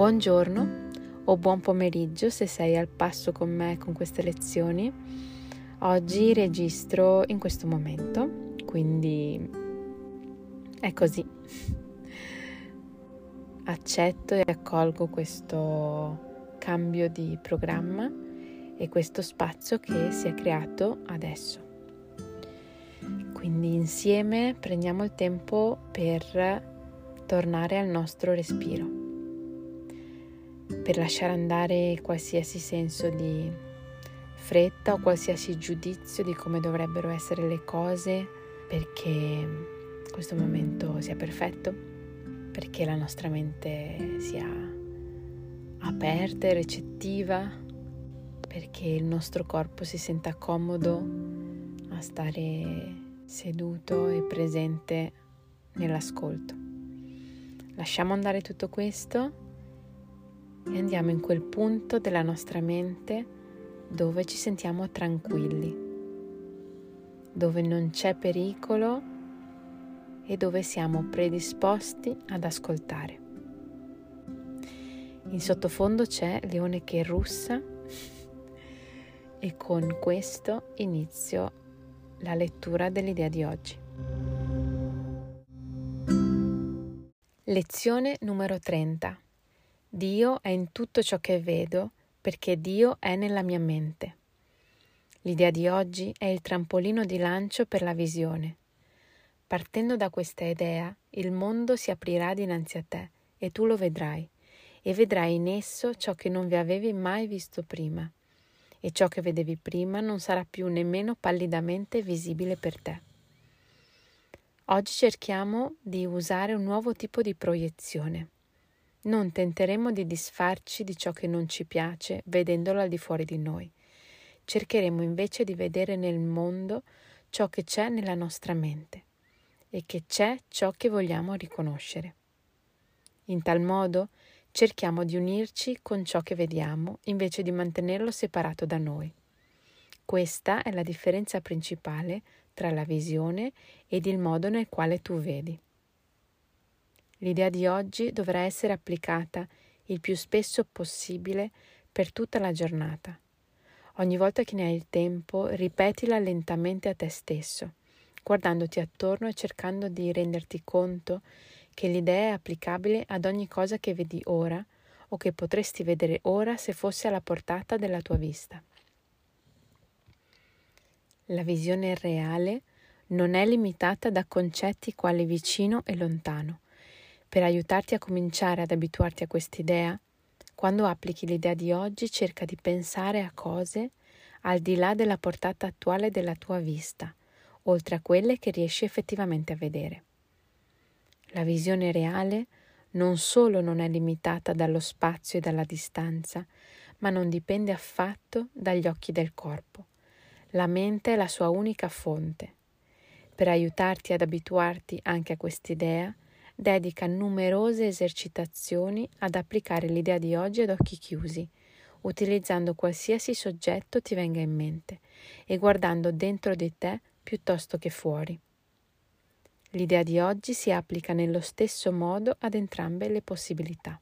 Buongiorno o buon pomeriggio se sei al passo con me con queste lezioni. Oggi registro in questo momento, quindi è così. Accetto e accolgo questo cambio di programma e questo spazio che si è creato adesso. Quindi insieme prendiamo il tempo per tornare al nostro respiro per lasciare andare qualsiasi senso di fretta o qualsiasi giudizio di come dovrebbero essere le cose perché questo momento sia perfetto, perché la nostra mente sia aperta e recettiva, perché il nostro corpo si senta comodo a stare seduto e presente nell'ascolto. Lasciamo andare tutto questo e andiamo in quel punto della nostra mente dove ci sentiamo tranquilli, dove non c'è pericolo e dove siamo predisposti ad ascoltare. In sottofondo c'è Leone che russa e con questo inizio la lettura dell'idea di oggi. Lezione numero 30. Dio è in tutto ciò che vedo perché Dio è nella mia mente. L'idea di oggi è il trampolino di lancio per la visione. Partendo da questa idea, il mondo si aprirà dinanzi a te e tu lo vedrai, e vedrai in esso ciò che non vi avevi mai visto prima, e ciò che vedevi prima non sarà più nemmeno pallidamente visibile per te. Oggi cerchiamo di usare un nuovo tipo di proiezione non tenteremo di disfarci di ciò che non ci piace vedendolo al di fuori di noi. Cercheremo invece di vedere nel mondo ciò che c'è nella nostra mente e che c'è ciò che vogliamo riconoscere. In tal modo cerchiamo di unirci con ciò che vediamo invece di mantenerlo separato da noi. Questa è la differenza principale tra la visione ed il modo nel quale tu vedi. L'idea di oggi dovrà essere applicata il più spesso possibile per tutta la giornata. Ogni volta che ne hai il tempo, ripetila lentamente a te stesso, guardandoti attorno e cercando di renderti conto che l'idea è applicabile ad ogni cosa che vedi ora o che potresti vedere ora se fosse alla portata della tua vista. La visione reale non è limitata da concetti quali vicino e lontano, per aiutarti a cominciare ad abituarti a quest'idea, quando applichi l'idea di oggi cerca di pensare a cose al di là della portata attuale della tua vista, oltre a quelle che riesci effettivamente a vedere. La visione reale non solo non è limitata dallo spazio e dalla distanza, ma non dipende affatto dagli occhi del corpo. La mente è la sua unica fonte. Per aiutarti ad abituarti anche a quest'idea, dedica numerose esercitazioni ad applicare l'idea di oggi ad occhi chiusi, utilizzando qualsiasi soggetto ti venga in mente e guardando dentro di te piuttosto che fuori. L'idea di oggi si applica nello stesso modo ad entrambe le possibilità.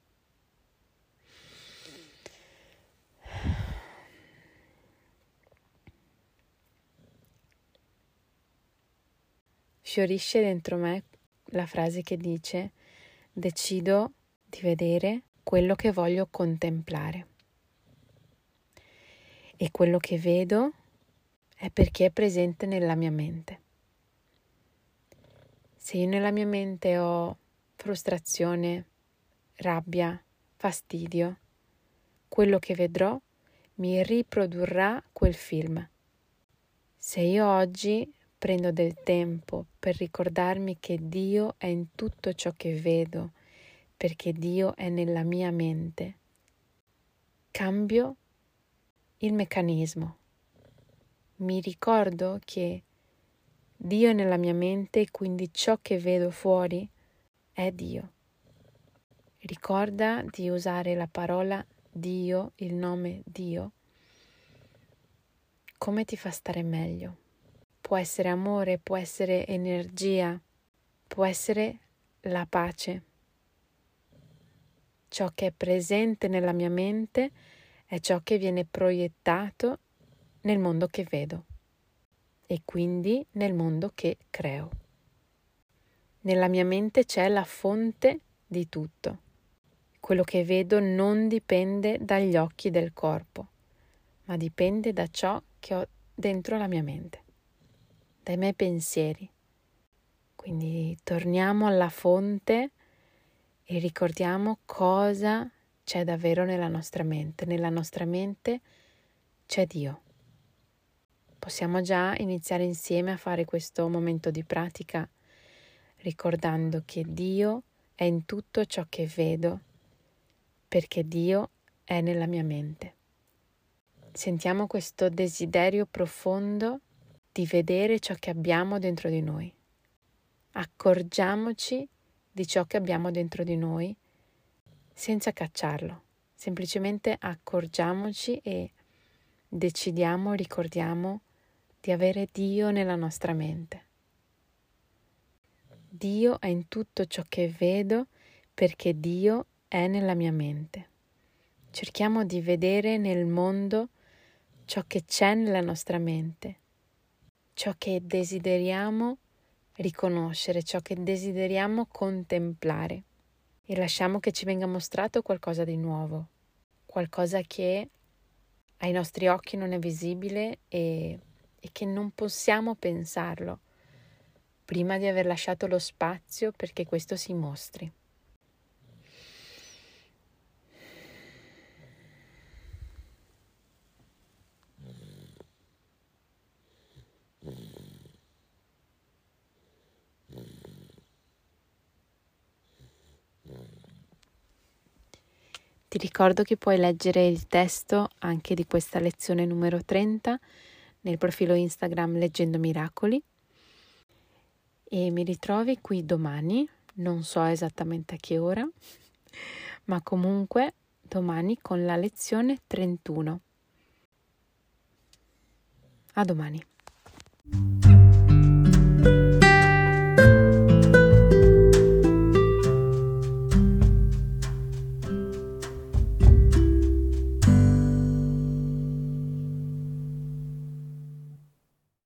Fiorisce dentro me la frase che dice decido di vedere quello che voglio contemplare. E quello che vedo è perché è presente nella mia mente. Se io nella mia mente ho frustrazione, rabbia, fastidio, quello che vedrò mi riprodurrà quel film. Se io oggi prendo del tempo per ricordarmi che Dio è in tutto ciò che vedo, perché Dio è nella mia mente. Cambio il meccanismo. Mi ricordo che Dio è nella mia mente e quindi ciò che vedo fuori è Dio. Ricorda di usare la parola Dio, il nome Dio, come ti fa stare meglio può essere amore, può essere energia, può essere la pace. ciò che è presente nella mia mente è ciò che viene proiettato nel mondo che vedo e quindi nel mondo che creo. Nella mia mente c'è la fonte di tutto. Quello che vedo non dipende dagli occhi del corpo, ma dipende da ciò che ho dentro la mia mente, dai miei pensieri. Quindi torniamo alla fonte e ricordiamo cosa c'è davvero nella nostra mente. Nella nostra mente c'è Dio. Possiamo già iniziare insieme a fare questo momento di pratica ricordando che Dio è in tutto ciò che vedo, perché Dio è nella mia mente. Sentiamo questo desiderio profondo di vedere ciò che abbiamo dentro di noi. Accorgiamoci di ciò che abbiamo dentro di noi senza cacciarlo, semplicemente accorgiamoci e decidiamo, ricordiamo di avere Dio nella nostra mente. Dio è in tutto ciò che vedo perché Dio è nella mia mente. Cerchiamo di vedere nel mondo ciò che c'è nella nostra mente, ciò che desideriamo riconoscere, ciò che desideriamo contemplare e lasciamo che ci venga mostrato qualcosa di nuovo, qualcosa che ai nostri occhi non è visibile e, e che non possiamo pensarlo prima di aver lasciato lo spazio perché questo si mostri. Ti ricordo che puoi leggere il testo anche di questa lezione numero 30 nel profilo Instagram Leggendo Miracoli e mi ritrovi qui domani, non so esattamente a che ora, ma comunque domani con la lezione 31. A domani.